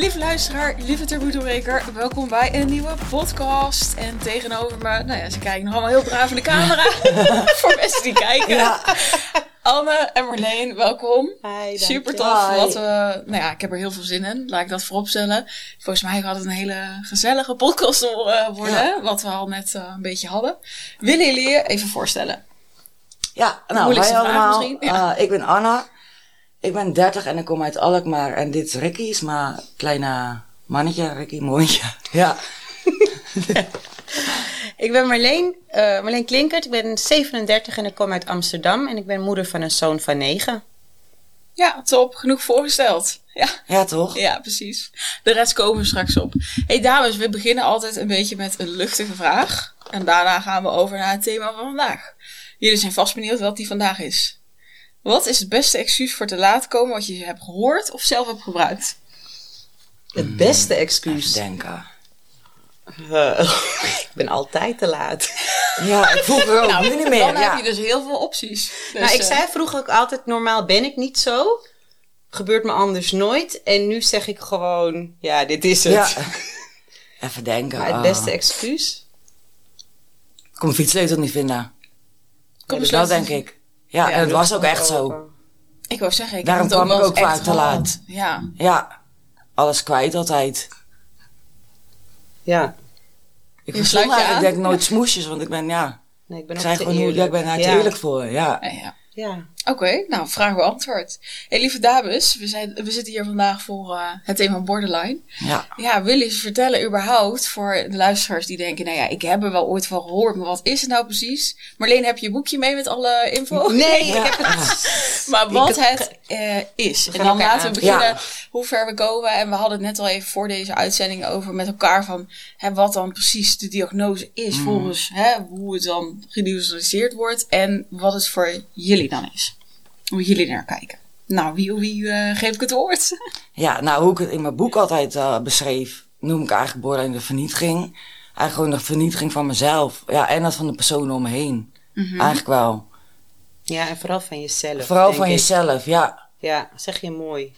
Lieve luisteraar, lieve taboedoorbreker, welkom bij een nieuwe podcast. En tegenover me, nou ja, ze kijken nog allemaal heel braaf in de camera. Voor mensen die kijken. Anne en Marleen, welkom. Hi, Super tof. Wat we, nou ja, ik heb er heel veel zin in. Laat ik dat vooropstellen. Volgens mij gaat het een hele gezellige podcast eh, worden. Wat we al net uh, een beetje hadden. Willen jullie je even voorstellen? Ja, nou, wij allemaal. Ja. Uh, ik ben Anna. Ik ben 30 en ik kom uit Alkmaar. En dit is Ricky, is mijn kleine mannetje. Ricky, mooitje. Ja. ik ben Marleen, uh, Marleen Klinkert. Ik ben 37 en ik kom uit Amsterdam. En ik ben moeder van een zoon van 9. Ja, top. Genoeg voorgesteld. Ja. ja, toch? Ja, precies. De rest komen we straks op. hey, dames, we beginnen altijd een beetje met een luchtige vraag. En daarna gaan we over naar het thema van vandaag. Jullie zijn vast benieuwd wat die vandaag is. Wat is het beste excuus voor te laat komen wat je hebt gehoord of zelf hebt gebruikt? Het beste excuus? denken. Uh, ik ben altijd te laat. Ja, ik voel er ook nou, nu niet meer. Dan ja. heb je dus heel veel opties. Dus, nou, ik uh, zei vroeger ook altijd, normaal ben ik niet zo. Gebeurt me anders nooit. En nu zeg ik gewoon, ja, dit is het. Ja. Even denken. Maar het beste excuus? Ik kon mijn fietssleutel niet vinden. Kom dat denk ik. Ja, Ja, en het dat was ook echt zo. Ik wou zeggen, ik Daarom kwam ik ook vaak te laat. Ja. Ja, alles kwijt altijd. Ja. Ik Je eigenlijk denk nooit smoesjes, want ik ben, ja... Nee, ik ben Ik ook zei te gewoon, hoe- ja, ik ben daar te Ja. eerlijk voor, ja. Ja, Oké, nou, vraag beantwoord. Hey, lieve dames, we, zijn, we zitten hier vandaag voor eh, het thema borderline. Ja. Ja, wil je vertellen überhaupt voor de luisteraars die denken, nou ja, ik heb er wel ooit van gehoord, maar wat is het nou precies? Marleen, heb je je boekje mee met alle info? Nee, Ja. ik heb het. Maar wat het is. En dan laten we beginnen Ja. hoe ver we komen. En we hadden het net al even voor deze uitzending over met elkaar van hè, wat dan precies de diagnose is Mm. volgens hè, hoe het dan gediagnosticeerd wordt en wat het voor jullie dan is. Hoe jullie naar kijken. Nou, wie, wie eh, geef ik het woord? Ja, nou, hoe ik het in mijn boek altijd eh, beschreef, noem ik eigenlijk borderline de vernietiging. Eigenlijk gewoon de vernietiging van mezelf. Ja, en dat van de personen om me heen. Mhm. Eigenlijk wel. Ja, en vooral van jezelf. Vooral denk van ik. jezelf, ja. Ja, zeg je mooi.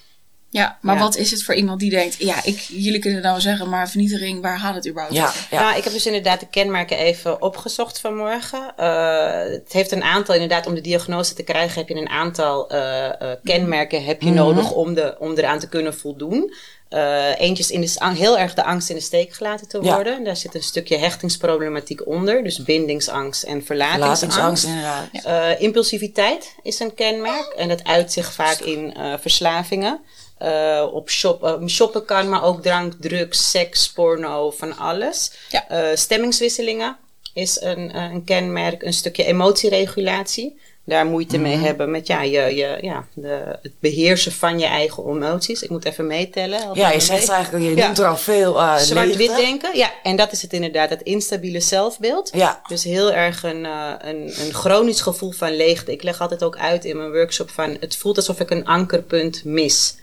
Ja, maar Ja. wat is het voor iemand die denkt, ja, ik, jullie kunnen het nou zeggen, maar vernietiging, waar gaat het überhaupt Ja, over? ja. Nou, ik heb dus inderdaad de kenmerken even opgezocht vanmorgen. Eh het heeft een aantal, inderdaad, om de diagnose te krijgen heb je een aantal eh, eh, kenmerken heb je Mhm. nodig om, de, om eraan te kunnen voldoen. Eh eentje is in de, heel erg de angst in de steek gelaten te Ja. worden. Daar zit een stukje hechtingsproblematiek onder. Dus bindingsangst en verlatingsangst. Verlatingsangst, inderdaad. Eh, impulsiviteit is een kenmerk en dat uit zich vaak in eh, verslavingen. Eh, op shop, eh, shoppen kan, maar ook drank, drugs, seks, porno, van alles. Ja. Eh, stemmingswisselingen is een, een kenmerk. Een stukje emotieregulatie. Daar moeite mee hebben met ja, je, je, ja, de, het beheersen van je eigen emoties. Ik moet even meetellen. Ja, je zegt eigenlijk, je Ja. noemt er al veel Zwart-wit denken, ja, en dat is het inderdaad, het instabiele zelfbeeld. Ja. Dus heel erg een, een, een chronisch gevoel van leegte. Ik leg altijd ook uit in mijn workshop van, het voelt alsof ik een ankerpunt mis.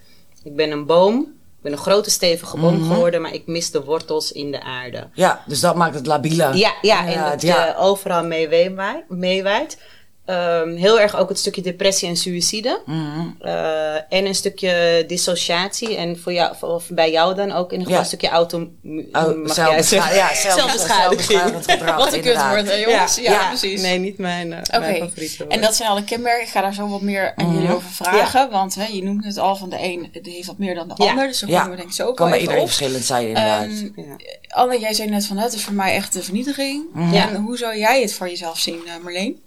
Ik ben een boom, ik ben een grote stevige boom Mhm. geworden, maar ik mis de wortels in de aarde. Ja, dus dat maakt het labieler. Ja, ja en dat ja. je overal mee meewaait. Ehm, heel erg ook het stukje depressie en suïcide. Mhm. Eh, en een stukje dissociatie. En voor jou, of bij jou dan ook in ieder geval Ja. een stukje auto... Oh, mag zelf- jij zeggen? ja, zelf- Zelfbeschadiging. Wat een kutwoord, hè jongens? Ja, Ja. precies. Nee, niet mijn, eh mijn favoriete woord. en dat zijn alle kenmerken. Ik ga daar zo wat meer aan Mhm. jullie over vragen. Want hè, je noemt het al van de een, die heeft wat meer dan de Ja. ander. Dus daar komen we denk ik zo ook Kan wel bij iedereen op. verschillend zijn, inderdaad. Ehm, Ja. Anne, jij zei net van het is voor mij echt de vernietiging. Mhm. Ja. En hoe zou jij het voor jezelf zien, eh, Marleen?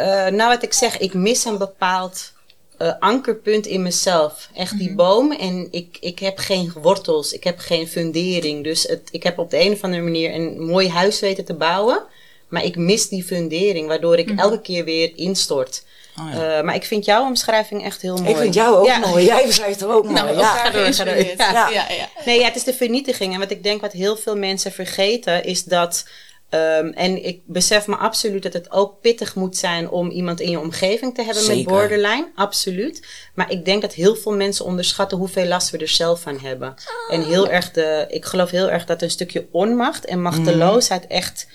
Eh, nou, wat ik zeg, ik mis een bepaald eh, ankerpunt in mezelf. Echt die boom. En ik, ik heb geen wortels, ik heb geen fundering. Dus het, ik heb op de een of andere manier een mooi huis weten te bouwen. Maar ik mis die fundering, waardoor ik elke keer weer instort. Oh, ja. Eh, maar ik vind jouw omschrijving echt heel mooi. ik vind jou ook Ja. mooi. Jij beschrijft er ook mooi. Nou, ja. elkaar ga door, ga door. Ja. Ja, ja, ja. Nee, ja, het is de vernietiging. En wat ik denk wat heel veel mensen vergeten is dat. Ehm, en ik besef me absoluut dat het ook pittig moet zijn om iemand in je omgeving te hebben met Zeker. borderline. Absoluut. Maar ik denk dat heel veel mensen onderschatten hoeveel last we er zelf van hebben. En heel erg de. Ik geloof heel erg dat een stukje onmacht en machteloosheid echt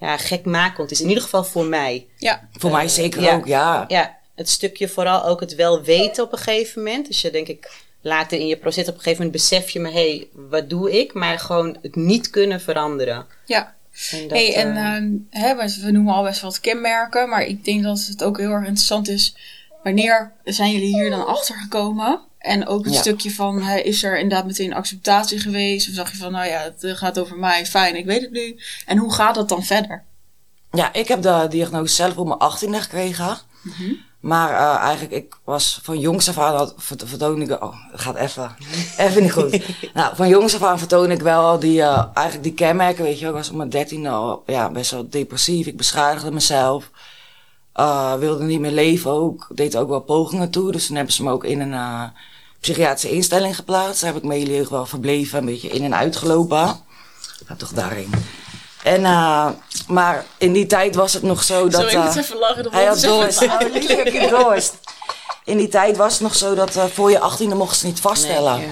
ja, gekmakend is. In ieder geval voor mij. Ja. Voor mij zeker ja. ook, ja. Ja, het stukje vooral ook het wel weten op een gegeven moment. Dus je denk ik later in je proces op een gegeven moment besef je me, hé, hey, wat doe ik? Maar gewoon het niet kunnen veranderen. Ja. En dat, hey, en uh, hè, we noemen al best wat kenmerken, maar ik denk dat het ook heel erg interessant is. Wanneer zijn jullie hier dan achter gekomen? En ook een stukje van, hè, is er inderdaad meteen acceptatie geweest? Of zag je van, nou ja, het gaat over mij, fijn, ik weet het nu. En hoe gaat dat dan verder? Ja, ik heb de diagnose zelf op mijn achttiende gekregen. Mm Maar uh, eigenlijk, ik was van jongs af aan, vertoon ik, oh, het gaat even, even niet goed. nou, van jongs af aan vertoon ik wel die, uh, eigenlijk die kenmerken, weet je Ik was op mijn dertiende al, ja, best wel depressief. Ik beschadigde mezelf. Uh, wilde niet meer leven ook. Deed ook wel pogingen toe. Dus toen hebben ze me ook in een psychiatrische instelling geplaatst. Daar heb ik mijn hele jeugd wel verbleven, een beetje in en uitgelopen. Ga toch daarin. En, uh, maar in die tijd was het nog zo dat... Sorry, ik moet even lachen. Hij had dorst. Oh, dorst. In die tijd was het nog zo dat uh, voor je achttiende mochten ze niet vaststellen. Nee,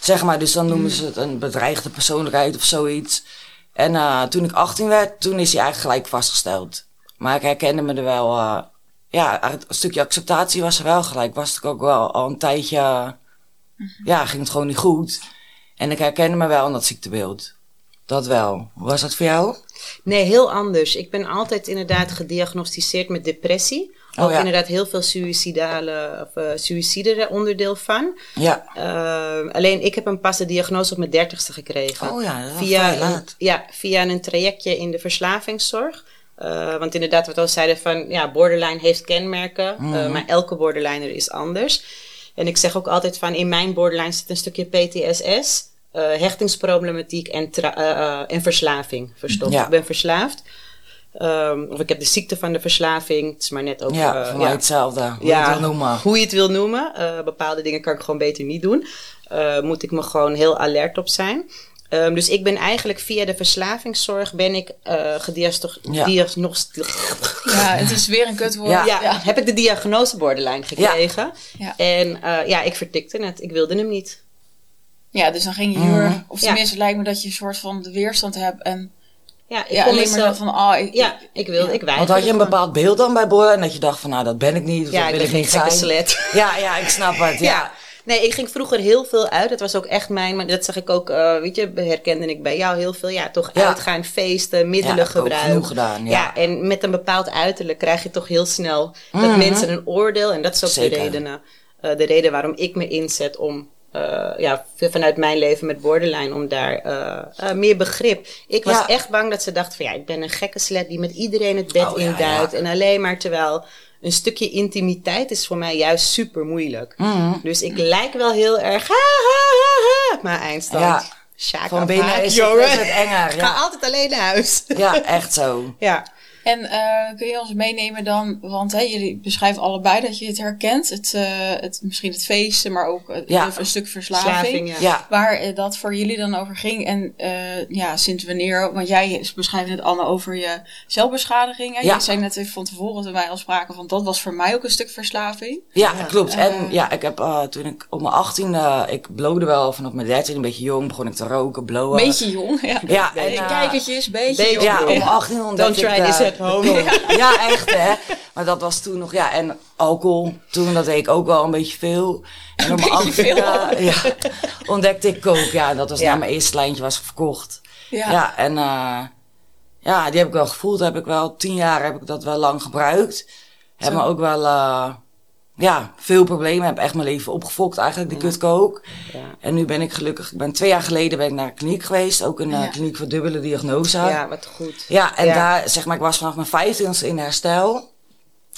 Zeg maar, dus dan noemen ze het een bedreigde persoonlijkheid of zoiets. En uh, toen ik 18 werd, toen is hij eigenlijk gelijk vastgesteld. Maar ik herkende me er wel... ja, een stukje acceptatie was er wel gelijk. Was ik ook wel al een tijdje... Mhm. Ja, ging het gewoon niet goed. En ik herkende me wel in dat ziektebeeld. Dat wel. Was dat voor jou? Nee, heel anders. Ik ben altijd inderdaad gediagnosticeerd met depressie. Oh, ook inderdaad heel veel suïcidale of uh, suïcide onderdeel van. Ja. Uh, alleen ik heb een pas de diagnose op mijn dertigste gekregen. Oh ja, dat via een, ja, via een trajectje in de verslavingszorg. Uh, want inderdaad, wat we al zeiden van ja, borderline heeft kenmerken, mm. maar elke borderliner is anders. En ik zeg ook altijd van in mijn borderline zit een stukje PTSS. Uh, hechtingsproblematiek en, uh, en verslaving verstopt. Ik ben verslaafd. Um, of ik heb de ziekte van de verslaving. Het is maar net ook... Ja, voor mij hetzelfde. Hoe ja, je het wil noemen. Hoe je het wil noemen. bepaalde dingen kan ik gewoon beter niet doen. moet ik me gewoon heel alert op zijn. Um, dus ik ben eigenlijk via de verslavingszorg ben ik uh, gediagnosticeerd. Ja. ja, het is weer een kutwoord. Ja, ja. heb ik de diagnose borderline gekregen. Ja. En uh, ja, ik vertikte het. Ik wilde hem niet. Ja, dus dan ging je heel mm. Of tenminste, lijkt me dat je een soort van de weerstand hebt en... Ja, ik ja, alleen maar van, oh, ik, ja, ik wilde, ik weiger. Want had je een bepaald beeld dan bij Boy en dat je dacht van, nou, dat ben ik niet, of ja, dat wil ik, niet zijn? Slet. Ja, ja, ik snap het, ja. Nee, ik ging vroeger heel veel uit. Dat was ook echt mijn, maar dat zag ik ook, uh, weet je, herkende ik bij jou heel veel. Ja, toch uitgaan, feesten, middelen ja, gebruiken. gedaan, ja. ja. en met een bepaald uiterlijk krijg je toch heel snel dat mhm. mensen een oordeel. En dat is ook Zeker. de reden, uh, de reden waarom ik me inzet om uh, ja, vanuit mijn leven met borderline, om daar uh, uh, meer begrip. Ik was echt bang dat ze dacht van ja, ik ben een gekke slet die met iedereen het bed oh, induikt. Ja, en alleen maar terwijl een stukje intimiteit is voor mij juist super moeilijk. Mm. Dus ik lijk wel heel erg ha ha ha ha, maar eindstand. Ja. Van binnen is het, is het enger. Ik ga altijd alleen naar huis. Ja, echt zo. Ja. En uh, kun je ons meenemen dan, want hè, jullie beschrijven allebei dat je het herkent. Het, uh, het, misschien het feesten, maar ook ja. een stuk verslaving. ja. Waar uh, dat voor jullie dan over ging. En ja, sinds wanneer, want jij beschrijft net Anne over je zelfbeschadiging. Hè? Ja. Je zei net even van tevoren toen wij al spraken van dat was voor mij ook een stuk verslaving. Ja, klopt. En ja, ik heb toen ik op mijn 18e, ik blode wel vanaf mijn 13 een beetje jong, begon ik te roken, blowen. Beetje jong, ja. Ja. En, kijkertjes, beetje, beetje jong. Ja, mijn 18 Don't try this ja. echt hè. Maar dat was toen nog, ja. En alcohol, toen dat deed ik ook wel een beetje veel. En op mijn veel. Ja, ontdekte ik ook. Ja, dat was na mijn eerste lijntje was verkocht. Ja. Ja, en uh, ja, die heb ik wel gevoeld. Heb ik wel, tien jaar heb ik dat wel lang gebruikt. Heb me ook wel... Uh, ja, veel problemen. Heb echt mijn leven opgefokt eigenlijk, die kutkook. Ja. En nu ben ik gelukkig, ik ben twee jaar geleden ben ik naar een kliniek geweest. Ook een ja. kliniek voor dubbele diagnose. Ja, wat goed. Ja, en daar, zeg maar, ik was vanaf mijn vijftiende in herstel.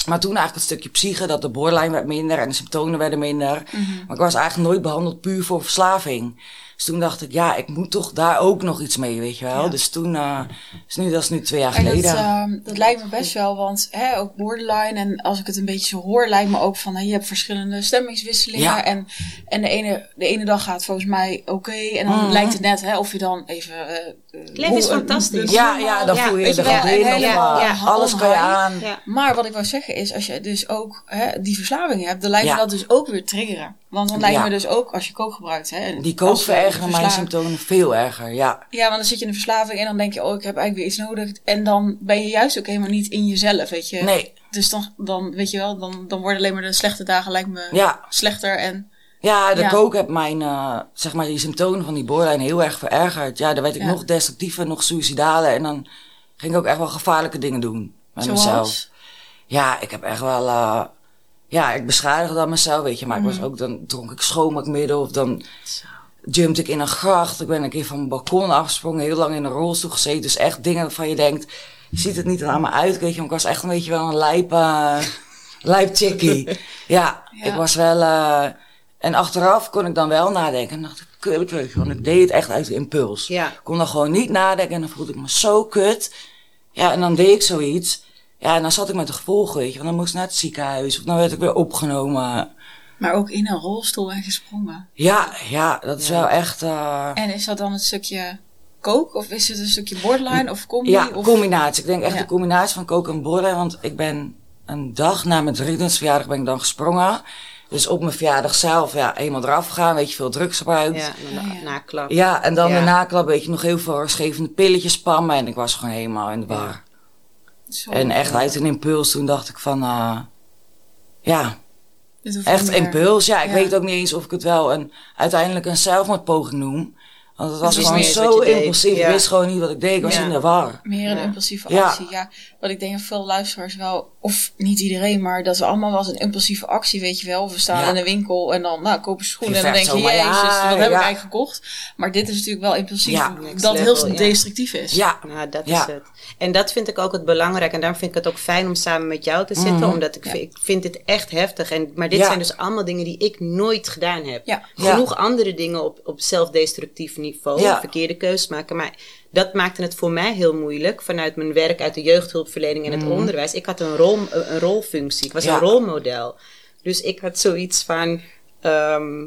Maar toen eigenlijk het stukje psyche, dat de borderline werd minder en de symptomen werden minder. Mm -hmm. Maar ik was eigenlijk nooit behandeld puur voor verslaving. Dus toen dacht ik, ja, ik moet toch daar ook nog iets mee, weet je wel. Dus toen, uh, dus nu, dat is nu twee jaar geleden. Dat, uh, dat lijkt me best wel, want hè, ook borderline en als ik het een beetje zo hoor, lijkt me ook van, hè, je hebt verschillende stemmingswisselingen. Ja. En, en de, ene, de ene dag gaat volgens mij oké en dan mm lijkt het net hè, of je dan even... Uh, het leven is fantastisch. ja, ja, dan voel je je er gewoon ja, alles kan je aan. Maar wat ik wou zeggen is, als je dus ook hè, die verslaving hebt, dan lijkt me dat dus ook weer triggeren. Want dan lijkt me dus ook, als je kook gebruikt... Hè, die kook verergeren mijn symptomen veel erger, ja. Ja, want dan zit je in een verslaving en dan denk je... oh, ik heb eigenlijk weer iets nodig. En dan ben je juist ook helemaal niet in jezelf, weet je. Nee. Dus dan, dan weet je wel, dan, dan worden alleen maar de slechte dagen lijkt me slechter. En Ja, de Ja. kook heb mijn, eh, zeg maar, die symptomen van die borderline heel erg verergerd. Ja, daar werd ik Ja. nog destructiever, nog suicidaler. En dan ging ik ook echt wel gevaarlijke dingen doen met Zoals? mezelf. Ja, ik heb echt wel, eh, ja, ik beschadigde dan mezelf, weet je. Maar ik was ook, dan dronk ik schoonmaakmiddel of dan jumpte ik in een gracht. Ik ben een keer van een balkon afgesprongen, heel lang in een rolstoel gezeten. Dus echt dingen waarvan je denkt, je ziet het niet aan me uit, weet je. Maar ik was echt een beetje wel een lijp, eh lijp chickie. ja, Ja. ik was wel, eh en achteraf kon ik dan wel nadenken. En dacht ik, kut, weet je, want ik deed het echt uit impuls. Ja. Ik kon dan gewoon niet nadenken en dan voelde ik me zo kut. Ja, en dan deed ik zoiets. Ja, en dan zat ik met de gevolgen, weet je. Want dan moest ik naar het ziekenhuis of dan werd ik weer opgenomen. Maar ook in een rolstoel en gesprongen. Ja, ja, dat is wel echt... eh En is dat dan een stukje kook? Of is het een stukje borderline of combi? ja, of... combinatie. Ik denk echt Ja. de combinatie van koken en borderline. Want ik ben een dag na mijn 23 verjaardag ben ik dan gesprongen. Dus op mijn verjaardag zelf, ja, eenmaal eraf gaan, weet je, veel drugs gebruikt. Ja, en dan Ja, ja. naklap. Ja, en dan Ja. de naklap, weet je, nog heel veel rustgevende pilletjes spammen. En ik was gewoon helemaal in de war. Zo. En echt uit een impuls, toen dacht ik van, eh ja, echt meer. impuls. Ja, ik Ja. weet ook niet eens of ik het wel een, uiteindelijk een zelfmoordpoging noem. Want het was gewoon zo impulsief. Ja. Ik wist gewoon niet wat ik deed. Ik was Ja. in de war. Meer een Ja. impulsieve actie. Ja, wat ik denk dat veel luisteraars wel, of niet iedereen, maar dat we allemaal wel eens een impulsieve actie, weet je wel. Of we staan Ja. in een winkel en dan, nou, kopen schoenen en dan denk je, jezus, ja, dat heb ik eigenlijk gekocht. Maar dit is natuurlijk wel impulsief, dat level, heel destructief is. Ja, Nou, dat Ja. is het. En dat vind ik ook het belangrijk. En daarom vind ik het ook fijn om samen met jou te zitten. Mhm. Omdat ik, Ja. vind, ik vind dit echt heftig. En, maar dit Ja. zijn dus allemaal dingen die ik nooit gedaan heb. Ja. Genoeg andere dingen op, op zelfdestructief niveau. Ja. Verkeerde keuzes maken. Maar dat maakte het voor mij heel moeilijk. Vanuit mijn werk uit de jeugdhulpverlening en het onderwijs. Ik had een, rol, een rolfunctie. Ik was Mhm. Ja. een rolmodel. Dus ik had zoiets van... ehm,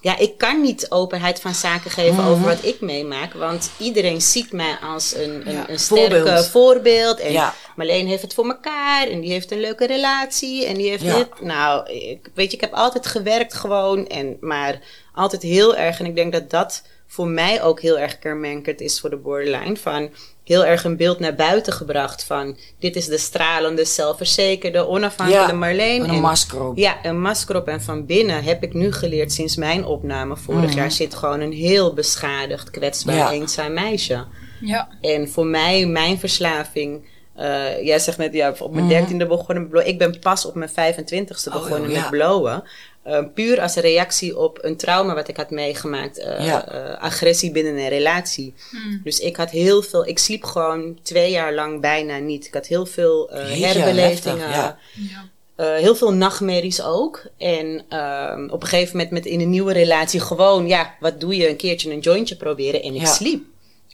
ja, ik kan niet openheid van zaken geven Mhm. over wat ik meemaak. Want iedereen ziet mij als een, een, Ja. een sterke Voorbeeld. voorbeeld. En Ja. Marleen heeft het voor elkaar. En die heeft een leuke relatie. En die heeft Ja. dit. Nou, ik, weet je, ik heb altijd gewerkt gewoon. En, maar altijd heel erg. En ik denk dat dat voor mij ook heel erg kenmerkend is voor de borderline. Van heel erg een beeld naar buiten gebracht. Van dit is de stralende, zelfverzekerde, onafhankelijke Ja, Marleen. een En- masker op. ja, een masker op. En van binnen heb ik nu geleerd sinds mijn opname vorig Mhm. jaar zit gewoon een heel beschadigd, kwetsbaar, Ja. eenzaam meisje. Ja. En voor mij, mijn verslaving. eh, jij zegt net, ja, op mijn Mhm. dertiende begonnen met blowen. Ik ben pas op mijn 25ste Oh, begonnen ja. met blowen. Eh, puur als een reactie op een trauma wat ik had meegemaakt. eh, Ja. eh, agressie binnen een relatie. Hmm. Dus ik had heel veel. Ik sliep gewoon twee jaar lang bijna niet. Ik had heel veel eh, herbelevingen. heftig, ja. Ja. Eh, heel veel nachtmerries ook. En ehm, op een gegeven moment met in een nieuwe relatie gewoon, ja, wat doe je? Een keertje een jointje proberen en ik Ja. sliep.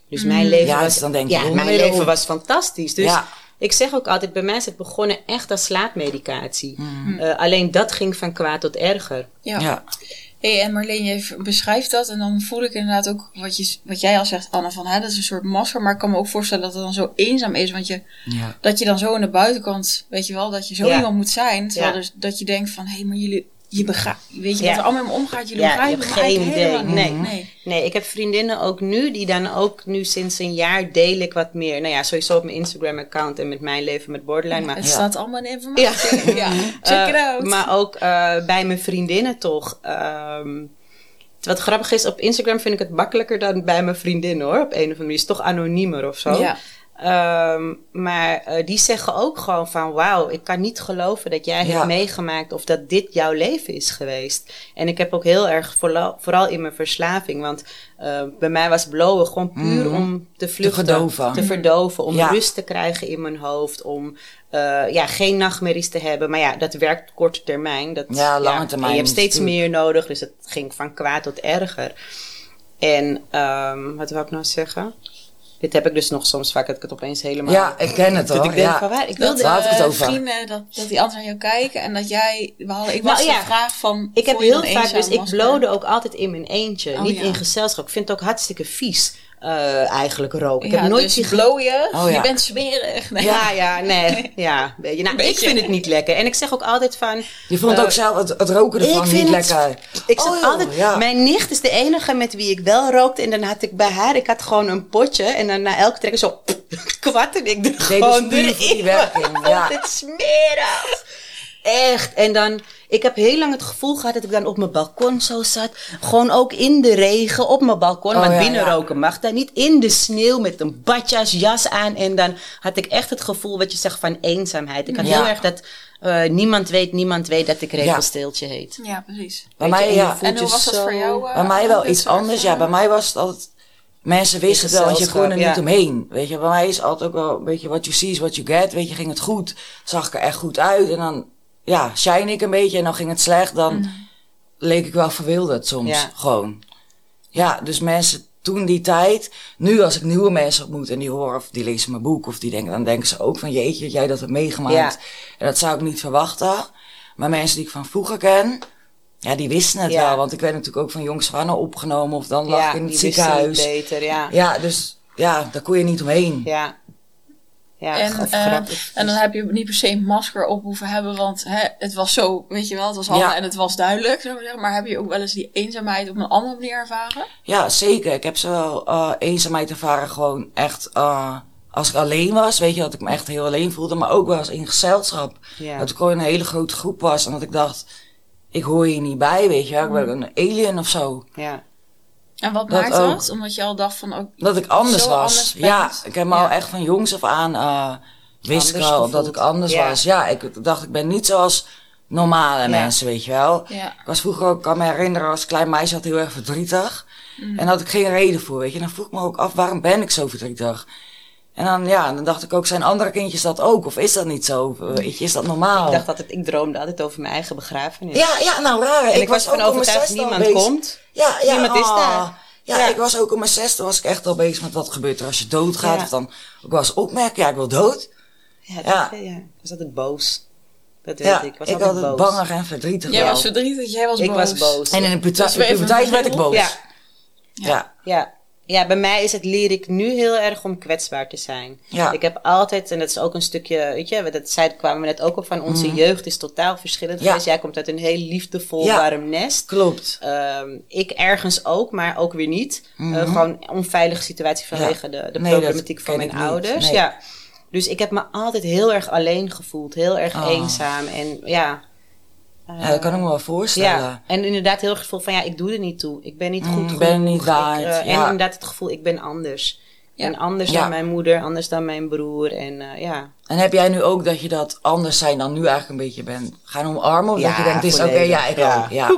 Dus mijn leven was, dus dan denk je, ja, mijn leven was fantastisch. Dus Ja. Ik zeg ook altijd, bij mij is het begonnen echt als slaapmedicatie. Mhm. Eh, alleen dat ging van kwaad tot erger. Ja. Ja. Hey, en Marleen, je beschrijft dat en dan voel ik inderdaad ook wat, je, wat jij al zegt, Anne, van hè, dat is een soort masker. Maar ik kan me ook voorstellen dat het dan zo eenzaam is, want je, Ja. dat je dan zo aan de buitenkant, weet je wel, dat je zo Ja. iemand moet zijn. Terwijl Ja. dus, dat je denkt van, hé, hey, maar jullie, je begrijpt, weet je Ja. wat er allemaal in me omgaat, jullie Ja, begrijpen je geen idee. helemaal Nee. nee. Nee, ik heb vriendinnen ook nu, die dan ook nu sinds een jaar deel ik wat meer. Nou ja, sowieso op mijn Instagram-account en met mijn leven met borderline. Maar Het Ja. staat allemaal in informatie. Ja, check it Eh, out. Maar ook eh, bij mijn vriendinnen toch. Ehm, wat grappig is, op Instagram vind ik het makkelijker dan bij mijn vriendinnen hoor. Op een of andere manier is het toch anoniemer of zo. Ja. Ehm, maar eh, die zeggen ook gewoon van wauw, ik kan niet geloven dat jij Ja. hebt meegemaakt of dat dit jouw leven is geweest. En ik heb ook heel erg, vooral, vooral in mijn verslaving, want eh, bij mij was blowen gewoon puur Mhm. om te vluchten. Te verdoven, om Ja. rust te krijgen in mijn hoofd, om eh, ja, geen nachtmerries te hebben. Maar ja, dat werkt korte termijn. Dat, Ja, lange termijn je hebt steeds natuurlijk. meer nodig, dus het ging van kwaad tot erger. En ehm, wat wil ik nou zeggen? Dit heb ik dus nog soms vaak, dat ik het opeens helemaal... Ja, ik ken het Dat hoor. ik denk Ja. van waar, ik dat wilde... Ik het eh, vrienden, dat, dat die anderen naar jou kijken en dat jij, we hadden, ik Nou, was ja. de vraag van, Ik heb heel vaak, dus ik blode ook altijd in mijn eentje, Oh, niet ja. in gezelschap. Ik vind het ook hartstikke vies, eh, eigenlijk roken. Ik Ja, heb nooit dus zich blooien, Oh, ja. je bent smerig. Nee. Ja, ja, nee, ja. een beetje. Nou, ik vind het niet lekker. En ik zeg ook altijd van... Je vond eh, ook zelf het, het roken ervan ik niet vind het- lekker. Ik zeg Oh, joh, altijd, ja. mijn nicht is de enige met wie ik wel rookte. En dan had ik bij haar, ik had gewoon een potje. En dan na elke trek zo kwat en ik er gewoon erin. ja. het smerig. Echt. En dan, Ik heb heel lang het gevoel gehad dat ik dan op mijn balkon zo zat. Gewoon ook in de regen op mijn balkon. Oh, want ja, binnen ja. roken mag daar niet. In de sneeuw met een badjas, jas aan. En dan had ik echt het gevoel wat je zegt van eenzaamheid. Ik had Ja. heel erg dat eh, niemand weet, niemand weet dat ik regelstiltje heet. Ja, precies. Bij mij, en je ja. En hoe was dat zo- voor jou? eh, Bij mij wel iets anders. Ja, bij mij was het altijd... Mensen wisten het wel, want je kon er niet omheen. Weet je, bij mij is altijd ook wel een beetje what you see is what you get. Weet je, ging het goed, zag ik er echt goed uit. En dan, ja, shine ik een beetje en dan ging het slecht. Dan leek ik wel verwilderd soms, Ja. gewoon. Ja, dus mensen toen die tijd. Nu als ik nieuwe mensen ontmoet en die horen of die lezen mijn boek of die denken, dan denken ze ook van jeetje, dat jij dat hebt meegemaakt. Ja. En dat zou ik niet verwachten. Maar mensen die ik van vroeger ken, ja, die wisten het Ja. wel. Want ik werd natuurlijk ook van jongs van opgenomen of dan lag ik in het ziekenhuis. beter, ja. Ja, dus ja, daar kon je niet omheen. Ja. Ja, En, eh, en dan heb je niet per se een masker op hoeven hebben, want hè, het was zo, weet je wel, het was Ja. en het was duidelijk, zullen we zeggen. Maar heb je ook wel eens die eenzaamheid op een andere manier ervaren? Ja, zeker. Ik heb zowel eh eenzaamheid ervaren gewoon echt eh, als ik alleen was. Weet je, dat ik me echt heel alleen voelde. Maar ook wel eens in gezelschap. Ja. Dat ik gewoon een hele grote groep was. En dat ik dacht, ik hoor hier niet bij, weet je. Ik ben een alien of zo. Ja. En wat Dat maakt ook. dat? Omdat je al dacht van, ook, Dat ik anders Zo was. anders bent. ja, ik heb me Ja. al echt van jongs af aan eh wist ik Anders al dat ik anders Ja. was. Ja, ik dacht ik ben niet zoals normale mensen, weet je wel. Ik was vroeger ook, ik kan me herinneren, als klein meisje had heel erg verdrietig. Mm. En daar had ik geen reden voor, weet je. En dan vroeg ik me ook af, waarom ben ik zo verdrietig? En dan, ja, dan dacht ik ook, zijn andere kindjes dat ook? Of is dat niet zo? Weet je, is dat normaal? Ik dacht altijd, ik droomde altijd over mijn eigen begrafenis. ja, ja, nou raar. en ik, was mijn overtuigd, niemand bezig. komt. Ja, ja, Niemand is ah. daar. Ja, Ja. ik was ook om mijn zesde was ik echt al bezig met wat gebeurt er als je doodgaat. Ja. Of dan ook wel eens opmerken, ja, ik wil dood. Ja, dat, Ja. ja. Ik was altijd boos. Dat weet Ja, ik. Ik was ik altijd had het boos. bangig en verdrietig. Jij wel. was verdrietig, jij was ik boos. was boos. En in de puberteit, Dus puberteit werd ik boos. Ja. Ja. Ja. bij mij is het leer ik nu heel erg om kwetsbaar te zijn. Ja. Ik heb altijd, en dat is ook een stukje, weet je, dat zei, kwamen we net ook op van onze jeugd is totaal verschillend Mhm. Ja. geweest. Jij komt uit een heel liefdevol, Ja. warm nest. Klopt. Ehm, ik ergens ook, maar ook weer niet. Eh, gewoon een onveilige situatie vanwege de, de Mhm. Nee, problematiek van mijn ouders. Nee. Ja. Dus ik heb me altijd heel erg alleen gevoeld, heel erg Oh. eenzaam. En ja. Ja, dat kan ik me wel voorstellen. Ja, en inderdaad heel het gevoel van ja, ik doe er niet toe. Ik ben niet Mm, goed ik ben genoeg. niet Ik, waard, eh, En inderdaad het gevoel, ik ben anders. Ja. En anders dan mijn moeder, anders dan mijn broer. En eh, ja. En heb jij nu ook dat je dat anders zijn dan nu eigenlijk een beetje bent gaan omarmen? Of dat je denkt, het is oké, ja, ik ook. Ja.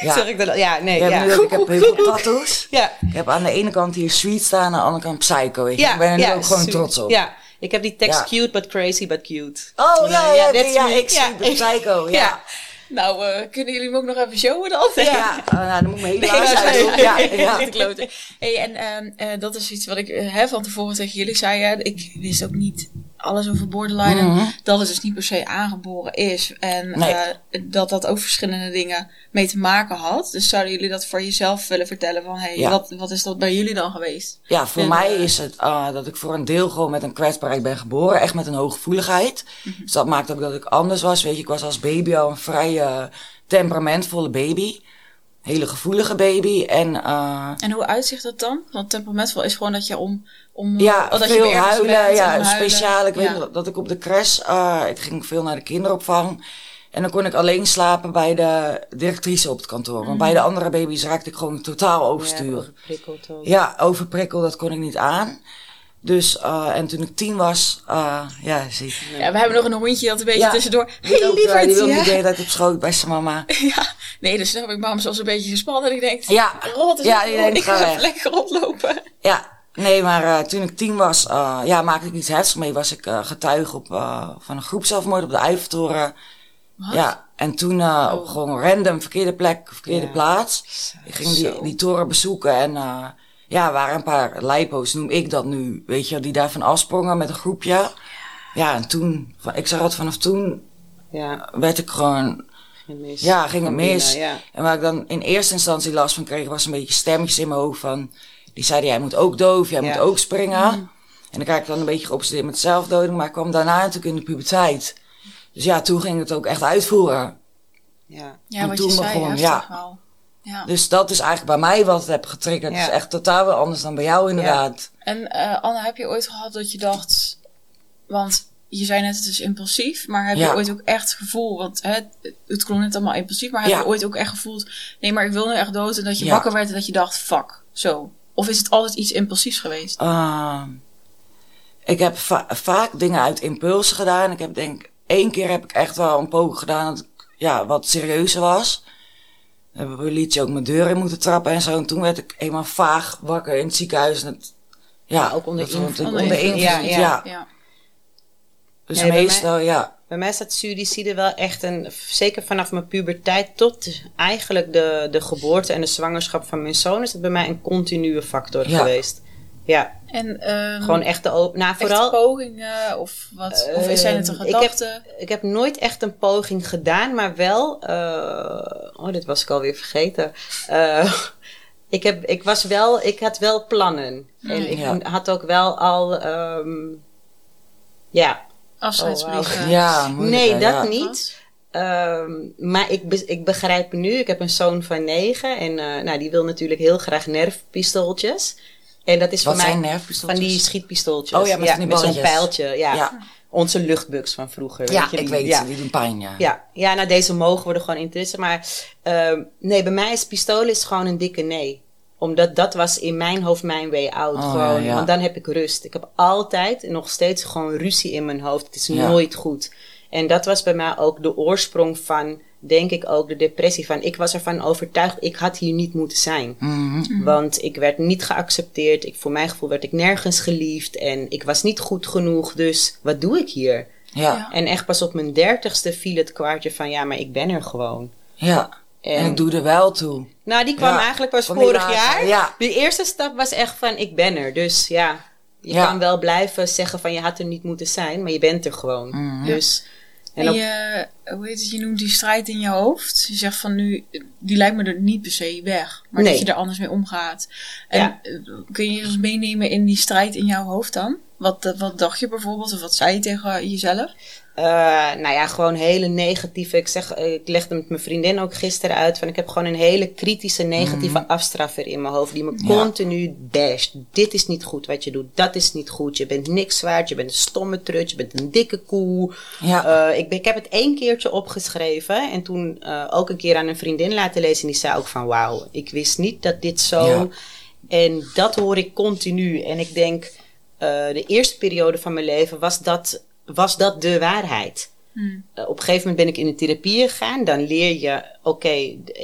Ja. Zeg ik dan? Ja, nee. Ik heb, nu ik heb heel veel tattoos. Ja. Ik heb aan de ene kant hier Sweet staan, aan de andere kant Psycho. Ik ben er nu ja, ook gewoon trots op. Ja, ik heb die tekst Ja. cute but crazy but cute. Oh ja, ja, ja, ja, me. ik zie Ja. de Psycho. Ja. Ja. Nou, eh, kunnen jullie hem ook nog even showen dan? Ja, oh, nou, dan moet ik me Nee, helaas ja, uit. Ja, ja. Te kloten. Hey, en ehm, eh, dat is iets wat ik eh, hè, van tevoren tegen jullie zei. Hè. Ik wist ook niet alles over borderline. Mhm. Dat het dus niet per se aangeboren is. En Nee. eh, dat dat ook verschillende dingen mee te maken had. Dus zouden jullie dat voor jezelf willen vertellen? Van, hey, Ja. wat, wat is dat bij jullie dan geweest? Ja, voor En, mij eh, is het eh, dat ik voor een deel gewoon met een kwetsbaarheid ben geboren. Echt met een hooggevoeligheid. Mhm. Dus dat maakt ook dat ik anders was. Weet je, ik was als baby al een vrij eh, temperamentvolle baby. Hele gevoelige baby. En eh, En hoe uitzicht dat dan? Want temperamentvol is gewoon dat je om... om ja, oh, dat veel huilen. bent Ja, huilen. speciaal. Ik Ja. weet dat ik op de crash, eh, ik ging veel naar de kinderopvang. En dan kon ik alleen slapen bij de directrice op het kantoor. Want bij de andere baby's raakte ik gewoon totaal overstuur. Ja, overprikkeld ook. Ja, overprikkel, dat kon ik niet aan. Dus, eh, en toen ik tien was, eh, ja, zie. Ja, we hebben nog een hondje dat een beetje Ja. tussendoor... Die Hey, eh, lieverd, die wil niet de tijd op schoot bij zijn mama. Ja, nee, dus snap ik. Mama is wel een beetje gespannen. En ik denk, Ja. rot is Ja, het, die denkt, ik ga lekker rondlopen. Ja, nee, maar eh, toen ik tien was, ja, maakte ik iets heftigs mee. Was ik getuige op, van een groepszelfmoord op de Eiffeltoren. Ja, en toen eh, op gewoon random, verkeerde plek, verkeerde Ja. plaats. Ik ging die, die toren bezoeken en ja, waren een paar lijpo's, noem ik dat nu, weet je, die daarvan afsprongen met een groepje. Ja, en toen, van- ik zag het vanaf toen, Ja, werd ik gewoon mis. Ja, ging het mis. Ja. En waar ik dan in eerste instantie last van kreeg, was een beetje stemmetjes in mijn hoofd van... Die zeiden, jij moet ook doof, jij Ja. moet ook springen. En dan krijg ik dan een beetje geobsedeerd met zelfdoding. Maar ik kwam daarna natuurlijk in de puberteit. Dus ja, toen ging het ook echt uitvoeren. Ja. Ja, En wat toen je zei, begon, ja. wel. Ja. Dus dat is eigenlijk bij mij wat het heb getriggerd. Ja. Het is echt totaal wel anders dan bij jou inderdaad. En eh Anne, heb je ooit gehad dat je dacht... Want je zei net het is impulsief, maar heb Ja. je ooit ook echt het gevoel, want hè, het klonk net allemaal impulsief, maar heb Ja. je ooit ook echt gevoeld, nee, maar ik wil nu echt dood en dat je Ja. wakker werd en dat je dacht, fuck, zo. Of is het altijd iets impulsiefs geweest? Ehm, ik heb va- vaak dingen uit impuls gedaan. Ik heb denk één keer heb ik echt wel een poging gedaan dat ik, ja, wat serieuzer was. Hebben we politie ook mijn deur in moeten trappen en zo. En toen werd ik eenmaal vaag wakker in het ziekenhuis. En het, ja, ook onder invloed. onder invloed. invloed, Ja, ja. Ja. Dus Nee, bij meestal, ja. Bij mij staat suïcide wel echt een, zeker vanaf mijn puberteit tot eigenlijk de, de geboorte en de zwangerschap van mijn zoon, is het bij mij een continue factor geweest. Ja, En ehm, gewoon echt. Nou, vooral. pogingen of wat? Of Eh, zijn het ik heb- gedachten? Ik heb nooit echt een poging gedaan, maar wel. eh, oh, dit was ik alweer vergeten. Eh, ik, heb, ik was wel, ik had wel plannen. En ik Ja. had ook wel al. ehm, ja, Afscheidsbrieven. Oh, Ja, nee, dat ja. niet. Ehm, maar ik, be- ik begrijp nu, ik heb een zoon van negen en eh, nou, die wil natuurlijk heel graag nerfpistooltjes. En dat is Wat voor mij van die schietpistooltjes. Oh ja, met zo'n pijltje. Ja. Ja. Onze luchtbugs van vroeger. Ja, weet je, ik die- weet ja. het, die doen pijn, ja. Ja, ja, nou deze mogen worden gewoon interesse. Maar ehm, nee, bij mij is pistool is gewoon een dikke nee. Omdat dat was in mijn hoofd mijn way out. Oh, gewoon. Want dan heb ik rust. Ik heb altijd en nog steeds gewoon ruzie in mijn hoofd. Het is nooit goed. En dat was bij mij ook de oorsprong van, denk ik ook, de depressie. Van, ik was ervan overtuigd, ik had hier niet moeten zijn. Mhm. Want ik werd niet geaccepteerd. Ik, voor mijn gevoel werd ik nergens geliefd. En ik was niet goed genoeg. Dus wat doe ik hier? Ja, Ja. En echt pas op mijn dertigste viel het kwartje van ja, maar ik ben er gewoon. ja. En, En ik doe er wel toe. nou, die kwam Ja, eigenlijk pas van vorig jaar. ja. De eerste stap was echt van ik ben er. Dus ja, je Ja. kan wel blijven zeggen van je had er niet moeten zijn, maar je bent er gewoon. Mhm. Dus en je, hoe heet het, je noemt die strijd in je hoofd. Je zegt van nu, die lijkt me er niet per se weg. Maar Nee. dat je er anders mee omgaat. En Ja. eh, kun je ons meenemen in die strijd in jouw hoofd dan? Wat, eh, wat dacht je bijvoorbeeld? Of wat zei je tegen jezelf? Eh, nou ja, gewoon hele negatieve. Ik zeg, ik legde met mijn vriendin ook gisteren uit van ik heb gewoon een hele kritische negatieve afstraffer in mijn hoofd die me Mhm. Ja. continu basht. Dit is niet goed wat je doet. Dat is niet goed. Je bent niks waard. Je bent een stomme trut. Je bent een dikke koe. Ja. Eh, ik, ben- ik heb het één keertje opgeschreven en toen eh, ook een keer aan een vriendin laten lezen en die zei ook van wauw, ik wist niet dat dit zo. Ja. En dat hoor ik continu. En ik denk, eh, de eerste periode van mijn leven was dat, was dat de waarheid. Hmm. Eh, op een gegeven moment ben ik in de therapie gegaan. Dan leer je, oké,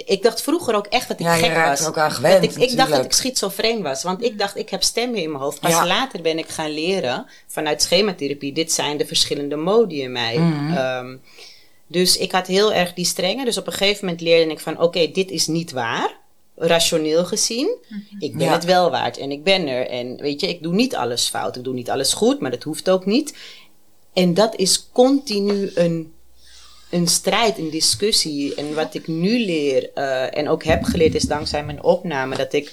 ik dacht vroeger ook echt dat ik Ja, je gek raakt was. er ook aan gewend, Dat ik, ik dacht dat ik schizofreen was. Want ik dacht, ik heb stemmen in mijn hoofd. Pas Ja. later ben ik gaan leren vanuit schematherapie. Dit zijn de verschillende modi in mij. Mhm. Ehm, dus ik had heel erg die strenge. Dus op een gegeven moment leerde ik van, oké, dit is niet waar. Rationeel gezien. Ik ben Ja. het wel waard en ik ben er. En weet je, ik doe niet alles fout. Ik doe niet alles goed, maar dat hoeft ook niet. En dat is continu een, een strijd, een discussie. En wat ik nu leer eh, en ook heb geleerd is dankzij mijn opname dat ik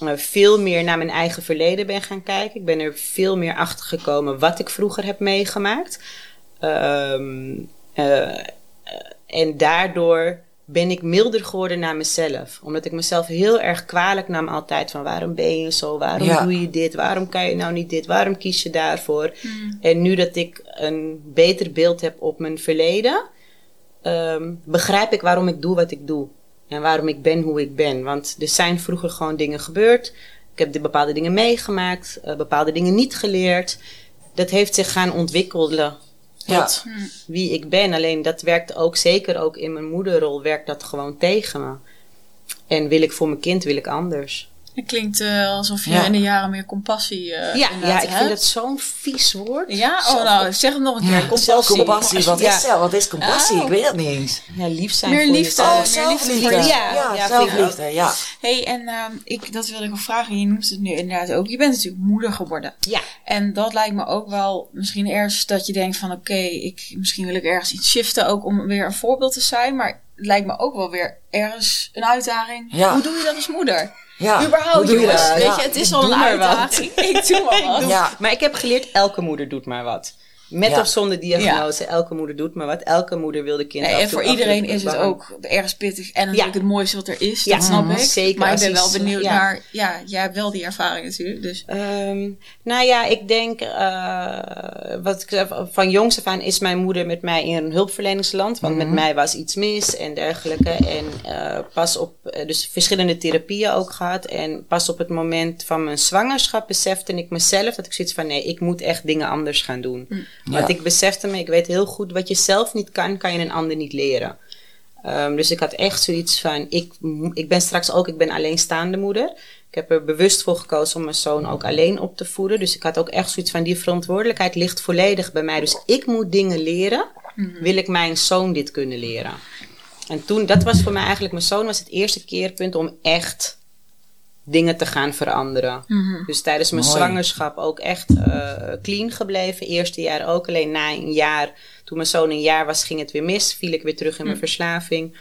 eh, veel meer naar mijn eigen verleden ben gaan kijken. Ik ben er veel meer achter gekomen wat ik vroeger heb meegemaakt. Ehm, eh, en daardoor ben ik milder geworden naar mezelf. Omdat ik mezelf heel erg kwalijk nam altijd van waarom ben je zo? Waarom Ja. doe je dit? Waarom kan je nou niet dit? Waarom kies je daarvoor? En nu dat ik een beter beeld heb op mijn verleden, ehm, begrijp ik waarom ik doe wat ik doe. En waarom ik ben hoe ik ben. Want er zijn vroeger gewoon dingen gebeurd. Ik heb de bepaalde dingen meegemaakt, eh, bepaalde dingen niet geleerd. Dat heeft zich gaan ontwikkelen Ja. tot wie ik ben. Alleen dat werkt ook, zeker ook in mijn moederrol, werkt dat gewoon tegen me. En wil ik voor mijn kind, wil ik anders. Het klinkt eh, alsof je Ja. in de jaren meer compassie eh ja, ja, ik vind het zo'n vies woord. Ja, Zelf- oh nou, zeg het nog een keer. Compassie. Compassie, wat Ja. is? Wat is compassie? Oh. Ik weet dat niet eens. Ja, lief zijn Meer voor liefde. jezelf. meer zelfliefde. liefde voor Ja, ja, ja, zelfliefde, ja. hey, en ehm, ik, dat wilde ik nog vragen. Je noemt het nu inderdaad ook. Je bent natuurlijk moeder geworden. Ja. En dat lijkt me ook wel misschien eerst dat je denkt van oké, ik misschien wil ik ergens iets shiften ook om weer een voorbeeld te zijn. Maar het lijkt me ook wel weer ergens een uitdaging. Ja. Hoe doe je dat als moeder? Ja, Überhaupt, hoe doe je jongens. dat? Weet Ja. je, het is Ik al een uitdaging. Ik doe maar wat. Ja. Maar ik heb geleerd, elke moeder doet maar wat. Met Ja. of zonder diagnose. Elke moeder doet maar wat. Elke moeder wil de kind Nee, en voor iedereen de is het ook ergens pittig. En natuurlijk het mooiste wat er is, Ja, dat snap mhm, ik. zeker, maar ik ben wel benieuwd naar... Ja, jij hebt wel die ervaring natuurlijk. Dus Ehm, nou ja, ik denk, eh, wat ik van jongs af aan is mijn moeder met mij in een hulpverleningsland. Want met mij was iets mis en dergelijke. En eh, pas op, eh, dus verschillende therapieën ook gehad. En pas op het moment van mijn zwangerschap besefte ik mezelf dat ik zoiets van, nee, ik moet echt dingen anders gaan doen. Want Ja. ik besefte me, ik weet heel goed, wat je zelf niet kan, kan je een ander niet leren. Ehm, dus ik had echt zoiets van, ik, ik ben straks ook, ik ben alleenstaande moeder. Ik heb er bewust voor gekozen om mijn zoon ook alleen op te voeden. Dus ik had ook echt zoiets van, die verantwoordelijkheid ligt volledig bij mij. Dus ik moet dingen leren, wil ik mijn zoon dit kunnen leren. En toen, dat was voor mij eigenlijk, mijn zoon was het eerste keerpunt om echt dingen te gaan veranderen. Dus tijdens mijn Mooi. zwangerschap ook echt eh, clean gebleven. Eerste jaar ook. Alleen na een jaar, toen mijn zoon een jaar was, ging het weer mis. Viel ik weer terug in mijn verslaving.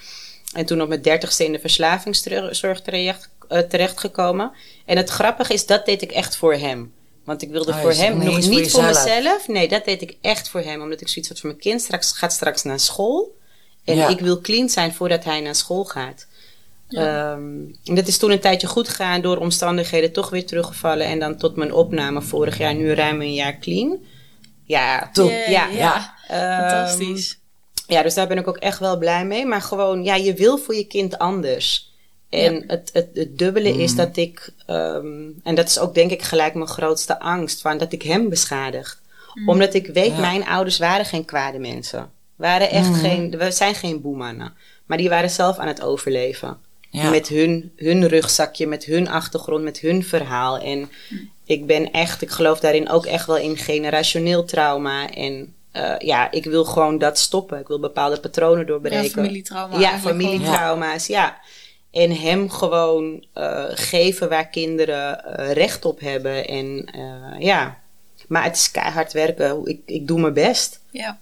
En toen op mijn dertigste in de verslavingszorg terecht, eh, terechtgekomen. En het grappige is, dat deed ik echt voor hem. Want ik wilde Oh, voor hem, niet nog voor niet voor jezelf. mezelf. Nee, dat deed ik echt voor hem. Omdat ik zoiets had voor mijn kind. Straks gaat straks naar school. En Ja. ik wil clean zijn voordat hij naar school gaat. Ehm, en dat is toen een tijdje goed gegaan, door omstandigheden toch weer teruggevallen. En dan tot mijn opname vorig jaar, nu ruim een jaar clean. Ja, Top. Yeah, ja, ja. Ehm, fantastisch. ja, dus daar ben ik ook echt wel blij mee. Maar gewoon, ja, je wil voor je kind anders. En Ja. het, het, het dubbele is dat ik, ehm, en dat is ook denk ik gelijk mijn grootste angst, van dat ik hem beschadig. Omdat ik weet, Ja. mijn ouders waren geen kwade mensen. Waren echt geen, we zijn geen boemannen. Maar die waren zelf aan het overleven. Ja. Met hun, hun rugzakje, met hun achtergrond, met hun verhaal. En ik ben echt, ik geloof daarin ook echt wel in generationeel trauma. En eh, ja, ik wil gewoon dat stoppen. Ik wil bepaalde patronen doorbreken. Ja, familietrauma Ja, familietrauma's, ja. En hem gewoon eh, geven waar kinderen eh, recht op hebben. En eh, ja, maar het is keihard werken. Ik, ik doe mijn best. Ja.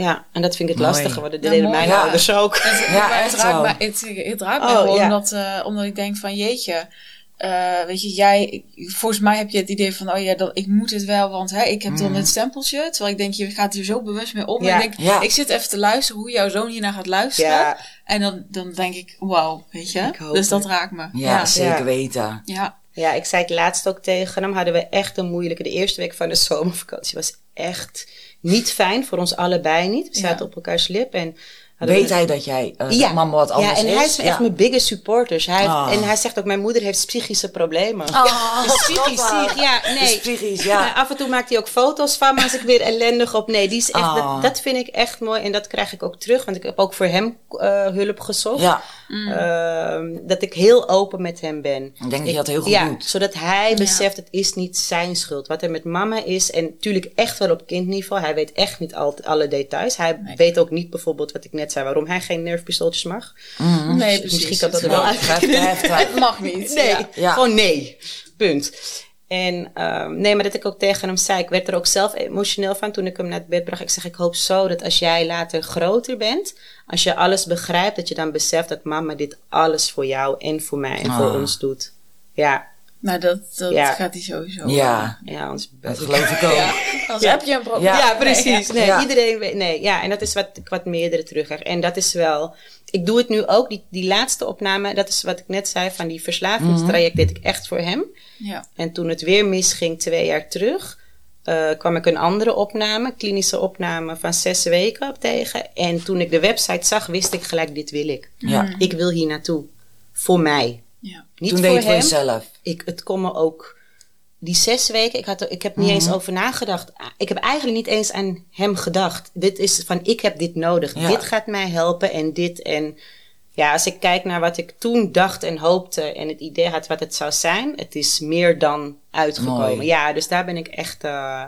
Ja, en dat vind ik het Mooi. lastige. Want dat Ja, deden mooi. mijn Ja. ouders ook. Het, Ja, maar echt het raakt wel. mij, het, het raakt Oh, gewoon ja. omdat, eh, omdat ik denk van jeetje, eh, weet je, jij, volgens mij heb je het idee van, oh ja, dat, ik moet het wel, want hè, ik heb dan het stempeltje. Terwijl ik denk, je gaat er zo bewust mee om. Ja. En ik denk, Ja. ik zit even te luisteren hoe jouw zoon hiernaar gaat luisteren. Ja. En dan, dan denk ik, wauw, weet je. Ik hoop Dus dat het. raakt me. Ja, Ja. zeker Ja. weten. Ja. Ja, ik zei het laatst ook tegen hem. Hadden we echt een moeilijke. De eerste week van de zomervakantie was echt niet fijn. Voor ons allebei niet. We Ja. zaten op elkaars lip. En Weet we- hij dat jij, eh, Ja. mama wat anders ja, en is? hij is echt Ja. mijn biggest supporters. Hij heeft- Ah. En hij zegt ook, mijn moeder heeft psychische problemen. Oh, Dus psychisch, psych- ja, Dus nee. psychisch, Ja, ja. af en toe maakt hij ook foto's van me als ik weer ellendig op. Nee, die is echt, Ah. dat, dat vind ik echt mooi. En dat krijg ik ook terug. Want ik heb ook voor hem eh, hulp gezocht. Ja, Ehm, dat ik heel open met hem ben. ik denk dat je dat heel goed ja, doet. zodat hij beseft, het is niet zijn schuld. Wat er met mama is, en natuurlijk echt wel op kindniveau. Hij weet echt niet altijd alle details. Hij weet ook niet bijvoorbeeld, wat ik net zei, waarom hij geen nerfpistooltjes mag. Nee, Misschien precies. kan dat er wel heftig. Het mag niet. Nee, Ja. Ja. gewoon nee. Punt. En ehm, nee, maar dat ik ook tegen hem zei, ik werd er ook zelf emotioneel van toen ik hem naar het bed bracht. Ik zeg, ik hoop zo dat als jij later groter bent, als je alles begrijpt, dat je dan beseft dat mama dit alles voor jou en voor mij en voor Ah. ons doet. Ja, Nou, dat, dat Ja. gaat hij sowieso. Ja, ja, ons dat geloof ik ook. Ja. Als Ja. heb je een probleem. Ja. Ja, precies. Nee, Ja. iedereen weet. Nee, ja, en dat is wat ik wat meerdere terugkrijg. En dat is wel. Ik doe het nu ook, die, die laatste opname, dat is wat ik net zei van die verslavingstraject, deed ik echt voor hem. Ja. En toen het weer misging, twee jaar terug, eh, kwam ik een andere opname, klinische opname van zes weken op tegen. En toen ik de website zag, wist ik gelijk: dit wil ik. Ja. Ik wil hier naartoe. Voor mij. Ja. Niet Toen voor deed je het voor hem. jezelf. Ik, het kon me ook. Die zes weken, ik, had, ik heb niet eens over nagedacht. Ik heb eigenlijk niet eens aan hem gedacht. Dit is van, ik heb dit nodig. Ja. Dit gaat mij helpen en dit. En ja, als ik kijk naar wat ik toen dacht en hoopte en het idee had wat het zou zijn, het is meer dan uitgekomen. Mooi. Ja, dus daar ben ik echt. eh,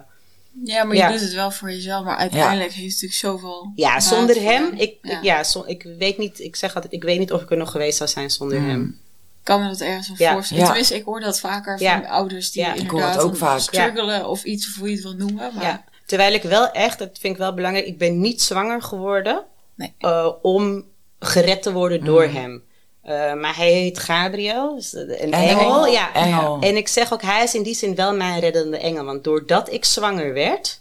Ja, maar je doet het wel voor jezelf. Maar uiteindelijk heeft het natuurlijk zoveel... ja, zonder hem. Ik, Ja. ik, ja, zo- ik weet niet, ik zeg altijd, ik weet niet of ik er nog geweest zou zijn zonder Mm. hem. Ik kan me dat ergens Ja. voorstellen. Ja. Tenminste, ik hoor dat vaker van Ja. ouders die Ja. Ik hoor inderdaad het ook vaak. struggelen of iets of hoe je het wil noemen. Maar Ja. Terwijl ik wel echt, dat vind ik wel belangrijk, ik ben niet zwanger geworden Nee. eh, om gered te worden door hem. Eh, maar hij heet Gabriel, dus een engel. Engel. Ja. Engel. En ik zeg ook, hij is in die zin wel mijn reddende engel. Want doordat ik zwanger werd,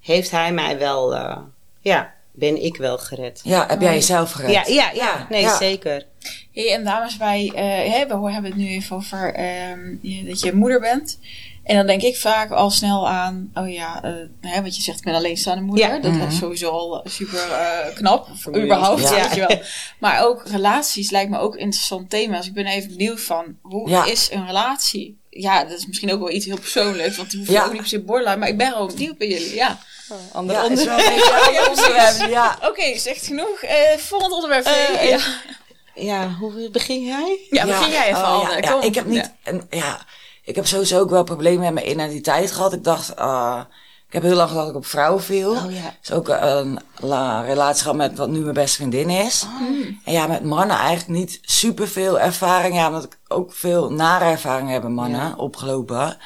heeft hij mij wel, eh, ja, ben ik wel gered. Ja, heb jij jezelf gered? Ja, ja, ja, nee, Ja. zeker. Hey, en dames, wij eh, hè, we hebben het nu even over ehm, dat je moeder bent. En dan denk ik vaak al snel aan, oh ja, eh, hè, wat je zegt, ik ben alleenstaande moeder. Ja. Dat Mhm. is sowieso al eh, super eh, knap, Vermoeiend. überhaupt, Ja. weet je wel. Maar ook relaties lijkt me ook een interessant thema. Dus ik ben even benieuwd van, hoe Ja. is een relatie? Ja, dat is misschien ook wel iets heel persoonlijks, want die hoef je Ja. ook niet per se borderline. Maar ik ben gewoon benieuwd bij jullie, ja. Ander Ja, onderwerp. een ander onderwerp, ja. Oké, zegt genoeg. Eh volgend onderwerp. Eh, ja. Ja, hoe begin jij? ja, begin jij even oh, ja, eh, ja, kom. ik heb niet, Ja. en, ja, ik heb sowieso ook wel problemen met mijn identiteit gehad. Ik dacht, eh, ik heb heel lang gedacht dat ik op vrouwen viel. Oh ja. Dus ook een la- relatie gehad met wat nu mijn beste vriendin is. En ja, met mannen eigenlijk niet super veel ervaring. Ja, omdat ik ook veel nare ervaringen heb met mannen opgelopen.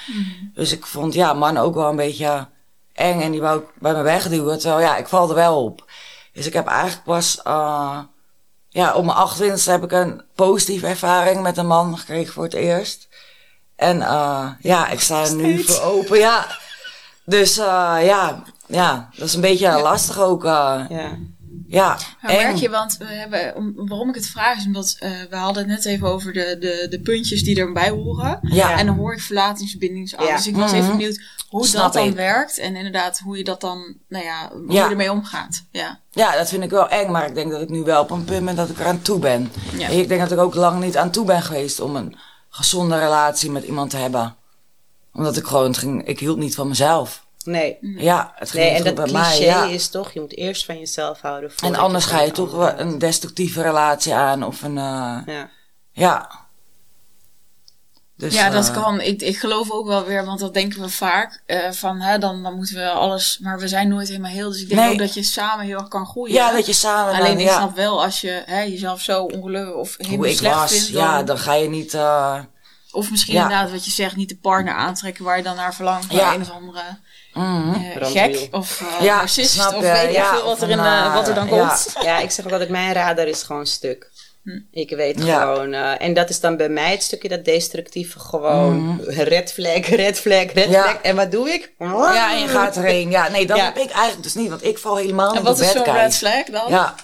Dus ik vond ja, mannen ook wel een beetje eng en die wou ik bij me wegduwen. Terwijl ja, ik val er wel op. Dus ik heb eigenlijk pas, eh, ja, op mijn 28 heb ik een positieve ervaring met een man gekregen voor het eerst. En eh, ja, ik sta er nu voor open, ja. Dus eh, ja, ja, dat is een beetje lastig ook. Ja. Ja, Maar merk je, want we hebben, om, waarom ik het vraag is omdat eh, we hadden het net even over de, de, de puntjes die erbij horen. Ja. En dan hoor ik verlatingsbindingsangst. Ja. Dus ik was Mhm. even benieuwd hoe Snap dat dan ik. werkt. En inderdaad hoe je dat dan, nou ja, hoe Ja. je ermee omgaat. Ja. Ja, dat vind ik wel eng, maar ik denk dat ik nu wel op een punt ben dat ik eraan toe ben. Ja. Ik denk dat ik ook lang niet aan toe ben geweest om een gezonde relatie met iemand te hebben. Omdat ik gewoon, ging, ik hield niet van mezelf. Nee. Ja, het ging Nee, niet en goed dat bij cliché mij. Ja. is toch, je moet eerst van jezelf houden. En anders ga je toch wel een destructieve relatie aan of een, eh, Ja. ja. Dus, ja, dat eh, kan. Ik, ik geloof ook wel weer, want dat denken we vaak. eh, van, hè, dan, dan moeten we alles, maar we zijn nooit helemaal heel. Dus ik denk Nee. ook dat je samen heel erg kan groeien. Ja, dat je samen Alleen dan, ik ja, snap wel als je hè, jezelf zo ongelukkig of helemaal hoe ik slecht was, vindt. ja, dan- dan ga je niet, eh, Of misschien Ja. inderdaad wat je zegt, niet de partner aantrekken waar je dan naar verlangt. Maar Ja. een of andere mhm. eh, gek of eh Ja, narcist snap of je, weet ik ja, veel wat er, in, de- eh, wat er dan komt. ja, ik zeg ook altijd, mijn radar is gewoon stuk. Hm. Ik weet Ja. gewoon, eh, en dat is dan bij mij het stukje dat destructieve, gewoon red flag, red flag, red Mhm. Ja. flag. En wat doe ik? Ja, en je gaat erheen. Ja, nee, dat Ja. heb ik eigenlijk dus niet, want ik val helemaal En niet wat op is zo'n red flag dan? Ja,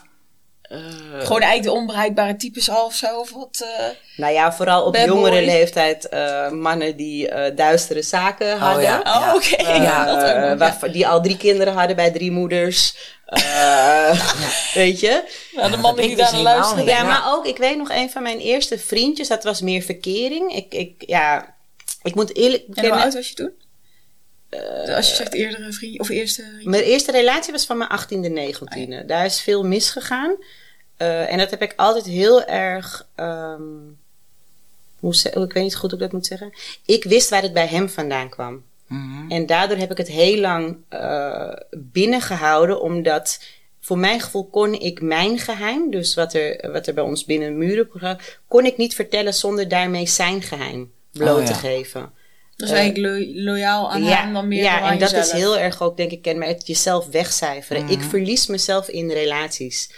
Gewoon eigenlijk de onbereikbare types al of zo? Of wat, eh, Nou ja, vooral op jongere boy. leeftijd eh, mannen die eh, duistere zaken hadden. ja. Oh, oké. Eh, Ja, Die al drie kinderen hadden bij drie moeders. Eh, Weet je? Nou, de mannen die daar luisteren. Ja, Ja. maar ook, ik weet nog een van mijn eerste vriendjes, dat was meer verkering. Ik, ik, ja, ik moet eerlijk En hoe bekennen, oud was je toen? Als je zegt eerdere vriend of eerste mijn eerste relatie was van mijn 18e, 19e. Daar is veel misgegaan. Eh, en dat heb ik altijd heel erg. ehm, hoe ik weet niet goed hoe ik dat moet zeggen. Ik wist waar het bij hem vandaan kwam. Mhm. En daardoor heb ik het heel lang eh binnengehouden, omdat voor mijn gevoel kon ik mijn geheim, dus wat er, wat er bij ons binnen muren kon ik niet vertellen zonder daarmee zijn geheim bloot Oh, ja. te geven. Dus eigenlijk lo- loyaal aan hem dan meer ja dan en dat jezelf. is heel erg ook, denk ik, kenmerk jezelf wegcijferen. Ik verlies mezelf in relaties.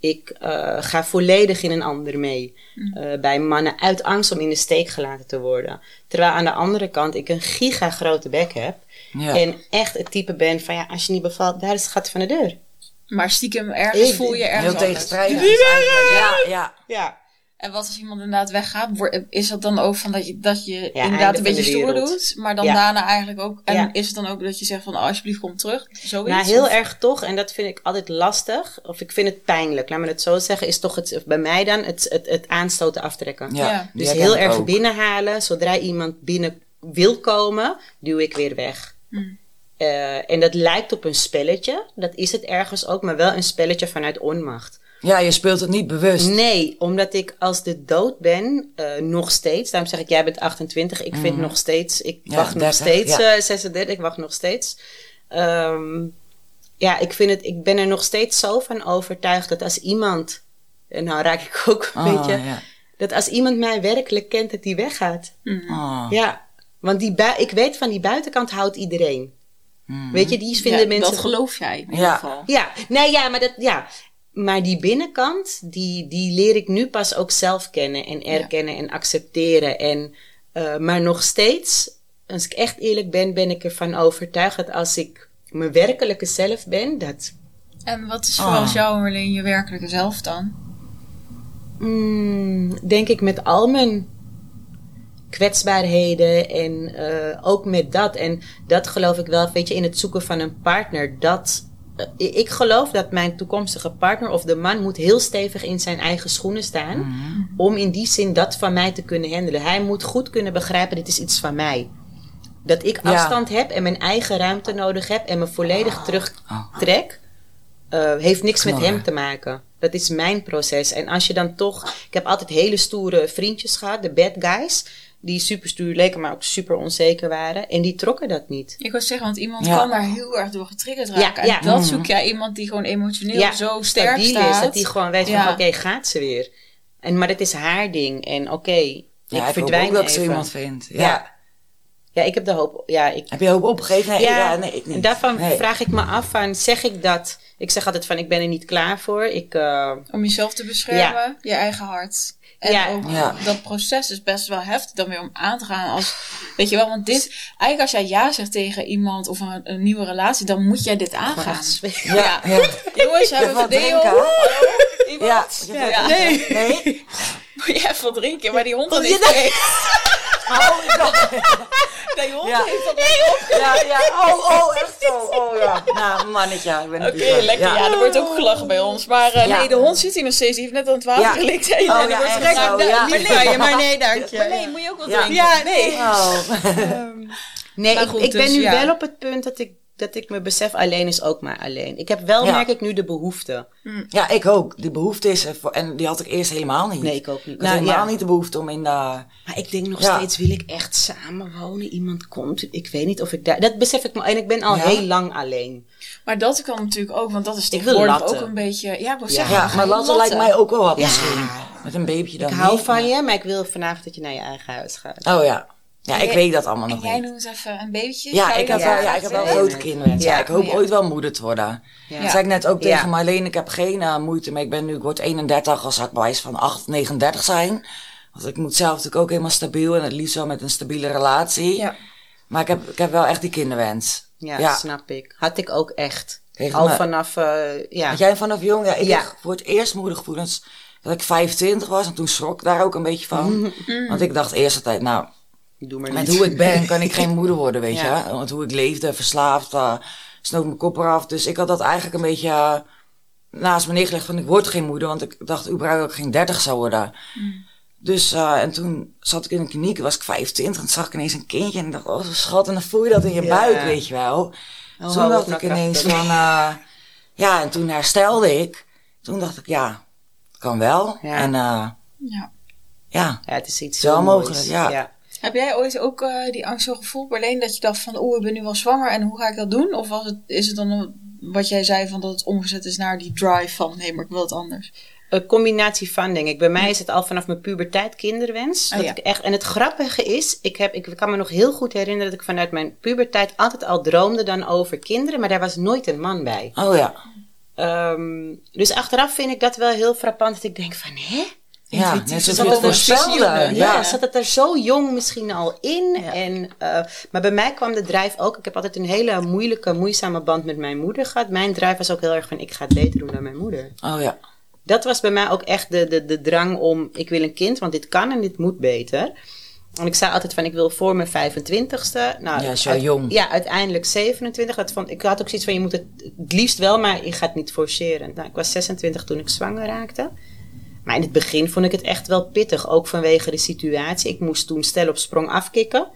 Ik eh, ga volledig in een ander mee. Mhm. Eh, bij mannen uit angst om in de steek gelaten te worden. Terwijl aan de andere kant ik een giga grote bek heb. ja. En echt het type ben van ja, als je niet bevalt, daar is het gat van de deur. Maar stiekem ergens Ik- voel je Heel ergens anders. tegenstrijdig. Ja, ja. Ja. En wat als iemand inderdaad weggaat? Is dat dan ook van dat je, dat je inderdaad een beetje stoer doet, maar dan Ja. daarna eigenlijk ook... En Ja. is het dan ook dat je zegt van oh, alsjeblieft kom terug? Zoiets? Nou, heel Of- erg toch, en dat vind ik altijd lastig, of ik vind het pijnlijk, laat me het zo zeggen, is toch het, bij mij dan het, het, het aanstoten aftrekken. Ja, Dus heel erg ook. binnenhalen. Zodra iemand binnen wil komen, duw ik weer weg. Mm. Eh, en dat lijkt op een spelletje. Dat is het ergens ook, maar wel een spelletje vanuit onmacht. Ja, je speelt het niet bewust. Nee, omdat ik als de dood ben, eh, nog steeds. Daarom zeg ik, jij bent 28. Ik vind nog steeds, ik Ja, wacht nog 30, steeds. ja. eh, 36, ik wacht nog steeds. Ehm, ja, ik, vind het, ik ben er nog steeds zo van overtuigd dat als iemand. En nou raak ik ook een Oh, beetje. ja. Dat als iemand mij werkelijk kent, dat die weggaat. Mm. Oh. Ja, want die bui- ik weet van die buitenkant houdt iedereen. Mhm. Weet je, die vinden Ja, mensen. Dat geloof jij in ieder Ja. geval. Ja, nee, ja, maar dat, ja. Maar die binnenkant, die, die leer ik nu pas ook zelf kennen en erkennen en accepteren. En, eh, maar nog steeds, als ik echt eerlijk ben, ben ik ervan overtuigd dat als ik mijn werkelijke zelf ben, dat En wat is volgens Ah. jou, Marleen, je werkelijke zelf dan? Mm, denk ik met al mijn kwetsbaarheden en eh, ook met dat. En dat geloof ik wel, weet je, in het zoeken van een partner. Dat, ik geloof dat mijn toekomstige partner of de man moet heel stevig in zijn eigen schoenen staan. Mhm. Om in die zin dat van mij te kunnen handelen. Hij moet goed kunnen begrijpen, dit is iets van mij. Dat ik Ja. afstand heb en mijn eigen ruimte nodig heb en me volledig Oh. terugtrek. eh, heeft niks met hem te maken. Dat is mijn proces. En als je dan toch. Ik heb altijd hele stoere vriendjes gehad, de bad guys. Die super stoer leken, maar ook super onzeker waren. En die trokken dat niet. Ik wil zeggen, want iemand Ja. kan daar heel erg door getriggerd raken. ja. En dat Mhm. zoek jij iemand die gewoon emotioneel Ja, zo sterk stabiel staat. is. Dat die gewoon weet Ja. van oké, gaat ze weer. En, maar dat is haar ding. En oké, Ja, ik ik hoop verdwijn ook dat ik zo iemand vind. Ja. Ja. Ja, ik heb de hoop. Ja, ik, Heb je hoop opgegeven? Nee, ja, ja, nee, ik niet. en daarvan Nee. vraag ik me af van, zeg ik dat? Ik zeg altijd van, ik ben er niet klaar voor. Ik, eh, Om jezelf te beschermen, je eigen hart. En Ja. ook Ja. dat proces is best wel heftig dan weer om aan te gaan. Als, weet je wel, want dit, eigenlijk als jij ja zegt tegen iemand of een, een nieuwe relatie, dan moet jij dit aangaan. Ja, Ja. ja. Jongens, hebben we? Hallo? Iemand? Ja. Ja. Nee. Nee? Moet je even wat drinken, maar die hond had Oh, niet ja. Oh, ik dacht- Die hond Ja. heeft dat niet op. ja, ja. Oh, oh, echt zo. Oh, ja. Nou, mannetje. Ik ben Oké, lekker. Ja. er wordt ook gelachen bij ons. Maar eh, nee, de hond zit hier nog steeds. Die heeft net aan het water Ja. gelikt. En Oh, die ja, wordt Nou, ja. van je, maar nee, dank je. Maar nee, moet je ook wel drinken. Ja, nee. Oh. Nee, Maar ik, ik ben dus nu wel op het punt dat ik, dat ik me besef, alleen is ook maar alleen. Ik heb wel, Ja. merk ik nu, de behoefte. Ja, ik ook. Die behoefte is voor, en die had ik eerst helemaal niet. Nee, ik ook niet. Ik had Nou, helemaal ja. niet de behoefte om in de... Maar ik denk nog Ja. steeds, wil ik echt samenwonen? Iemand komt, ik weet niet of ik daar... Dat besef ik me, en ik ben al Ja. heel lang alleen. Maar dat kan natuurlijk ook, want dat is Ik wil tegenwoordig latten. ook een beetje... Ja, ik zeggen, Ja, maar laten lijkt mij ook wel wat misschien. Met een babytje dan Ik hou niet, van maar- je, maar ik wil vanavond dat je naar je eigen huis gaat. Oh ja. Ja, ik jij- weet dat allemaal En nog jij niet. noemt eens even een beetje. Ja, ik heb wel, ja, ik heb wel grote kinderwensen. Ja. Ik hoop Ja. ooit wel moeder te worden. Ja. Dat zei ik net ook Ja. tegen Marleen. Ik heb geen eh, moeite mee. Ik ben nu, ik word 31 als ik bewijs van 8, 39 zijn. Want ik moet zelf natuurlijk ook helemaal stabiel en het liefst wel met een stabiele relatie. Ja. Maar ik heb, ik heb wel echt die kinderwens. Ja, Ja. snap ik. Had ik ook echt. Tegen Al me- vanaf, eh, ja. Had jij vanaf jong, ja, ik Ja. kreeg voor het eerst moedergevoelens dat ik 25 was. En toen schrok ik daar ook een beetje van. Want ik dacht eerst altijd, nou, Doe maar met niet. hoe ik ben kan ik geen moeder worden, weet Ja. je. Want hoe ik leefde, verslaafd, uh, snoot mijn kop eraf. Dus ik had dat eigenlijk een beetje eh, naast me neergelegd van ik word geen moeder. Want ik dacht überhaupt dat ik geen 30 zou worden. Dus, eh, en toen zat ik in de kliniek, was ik 25 en zag ik ineens een kindje. En ik dacht, oh zo schat, en dan voel je dat in je buik, weet je wel. Oh, toen dacht ik ineens van, eh, ja, en toen herstelde ik. Toen dacht ik, ja, kan wel. Ja. En eh, Ja. ja, Ja, het is iets Wel heel mogelijk, ja. Heb jij ooit ook eh, die angst zo gevoeld, Marleen, dat je dacht van, oh, ik ben nu wel zwanger en hoe ga ik dat doen? Of was het, is het dan een- wat jij zei van dat het omgezet is naar die drive van, nee, maar ik wil het anders? Een combinatie van, denk ik. Bij mij is het al vanaf mijn puberteit kinderwens. Oh, dat ja. ik echt, en het grappige is, ik, heb, ik kan me nog heel goed herinneren dat ik vanuit mijn puberteit altijd al droomde dan over kinderen, maar daar was nooit een man bij. oh ja. Ehm, dus achteraf vind ik dat wel heel frappant, dat ik denk van, hè? Ja, net voorspelde. visioen, Ja, zat het er zo jong misschien al in. Ja. En, eh, maar bij mij kwam de drijf ook. Ik heb altijd een hele moeilijke, moeizame band met mijn moeder gehad. Mijn drijf was ook heel erg van: ik ga het beter doen dan mijn moeder. Oh ja. Dat was bij mij ook echt de, de, de drang om: ik wil een kind, want dit kan en dit moet beter. En ik zei altijd van: ik wil voor mijn 25ste. Nou, Ja, uit- jong. Ja, uiteindelijk 27. Dat vond, ik had ook zoiets van: je moet het het liefst wel, maar je gaat het niet forceren. Nou, ik was 26 toen ik zwanger raakte. Maar in het begin vond ik het echt wel pittig, ook vanwege de situatie. Ik moest toen stel op sprong afkicken.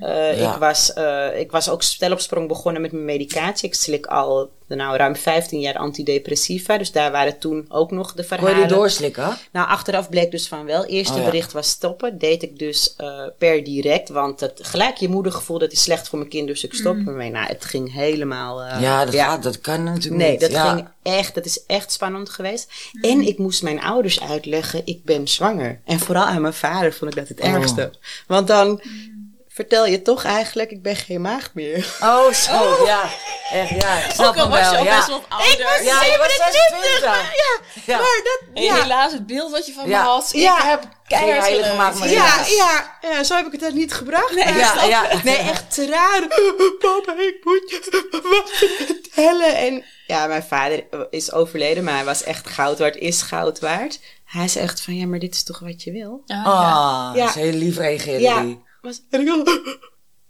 Eh, Ja. ik, was, eh, ik was ook stel op sprong begonnen met mijn medicatie. Ik slik al nou, ruim 15 jaar antidepressiva. Dus daar waren toen ook nog de Kon je verhalen. die doorslikken? Nou, achteraf bleek dus van wel. Eerste Oh ja. bericht was stoppen. Deed ik dus eh, per direct. Want het, gelijk je moedergevoel, dat is slecht voor mijn kind. Dus ik stop ermee. Nou, het ging helemaal... eh, ja, dat, Gaat, dat kan natuurlijk Nee, niet. dat ja. ging echt, dat is echt spannend geweest. En ik moest mijn ouders uitleggen, ik ben zwanger. En vooral aan mijn vader vond ik dat het Oh. ergste. Want dan vertel je toch eigenlijk, ik ben geen maagd meer. Oh, zo, ja. Echt, ja. Ik snap Ook al hem was je wel, al ja. best wat ouder. Ja, je was 26. Ja. Maar dat, En ja. helaas, het beeld wat je van Ja. me had, Ja. ik heb keihard Geen heilige geleund. maagd, maar Ja, ja, ja, zo heb ik het dan niet gebracht. Nee, ik Ja, ja. Nee, echt tranen. Papa, ik moet je wat vertellen. En ja, mijn vader is overleden, maar hij was echt goud waard, is goud waard. Hij zegt van, ja, maar dit is toch wat je wil? Ja, ja. Ah, Ja. dat is heel lief reageerde Ja. Was, en ik al,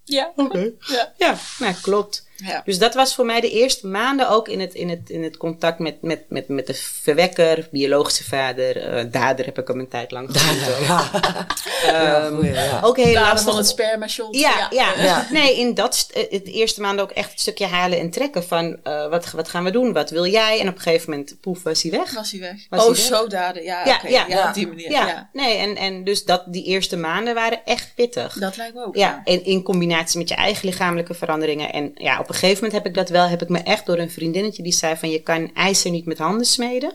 Ja. oké. Ja. Ja, nou, klopt. Ja. Dus dat was voor mij de eerste maanden ook in het, in het, in het contact met, met, met, met de verwekker, biologische vader. eh, dader heb ik hem een tijd lang genoemd. Ja. ja, Ehm, ja. Ook heel lastig. van het. Ja, ja. Ja. Nee, in dat eh, het eerste maand ook echt een stukje halen en trekken van eh, wat, wat gaan we doen, wat wil jij? En op een gegeven moment, poef, was hij weg. Was hij weg? Was oh, hij weg? zo daden. Ja, Ja, oké. ja, ja, ja. op die manier. Ja, Ja. nee, en, en dus dat, die eerste maanden waren echt pittig. Dat lijkt me ook. Ja, en in combinatie met je eigen lichamelijke veranderingen. En ja, op een gegeven moment heb ik dat wel, heb ik me echt door een vriendinnetje die zei van je kan ijzer niet met handen smeden.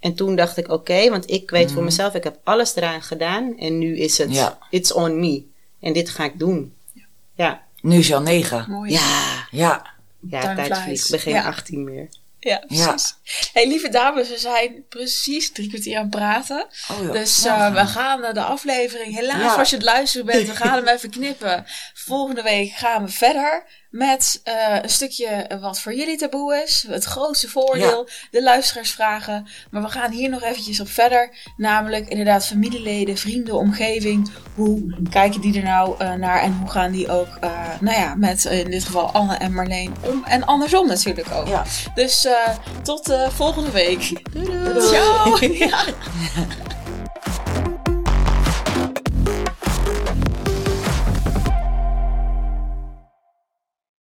En toen dacht ik oké, want ik weet voor mezelf, ik heb alles eraan gedaan. En nu is het, Ja. it's on me. En dit ga ik doen. Ja, Nu is je al negen. Mooi. ja, Ja. ja, Time tijd flies. vliegt. Ik ben geen Ja. 18 meer. Ja, Ja. precies. Hey, lieve dames, we zijn precies drie kwartier aan het praten. Oh, ja. Dus Ja. eh, we gaan naar de aflevering. Helaas, Ja. als je het luisteren bent, we gaan hem even knippen. Volgende week gaan we verder met eh, een stukje wat voor jullie taboe is. Het grootste voordeel, de luisteraarsvragen. Maar we gaan hier nog eventjes op verder. Namelijk inderdaad familieleden, vrienden, omgeving. Hoe kijken die er nou eh, naar en hoe gaan die ook, eh, nou ja, met in dit geval Anne en Marleen om. En andersom natuurlijk ook. Ja. Dus tot volgende week. Doei doei. Ciao. Ja.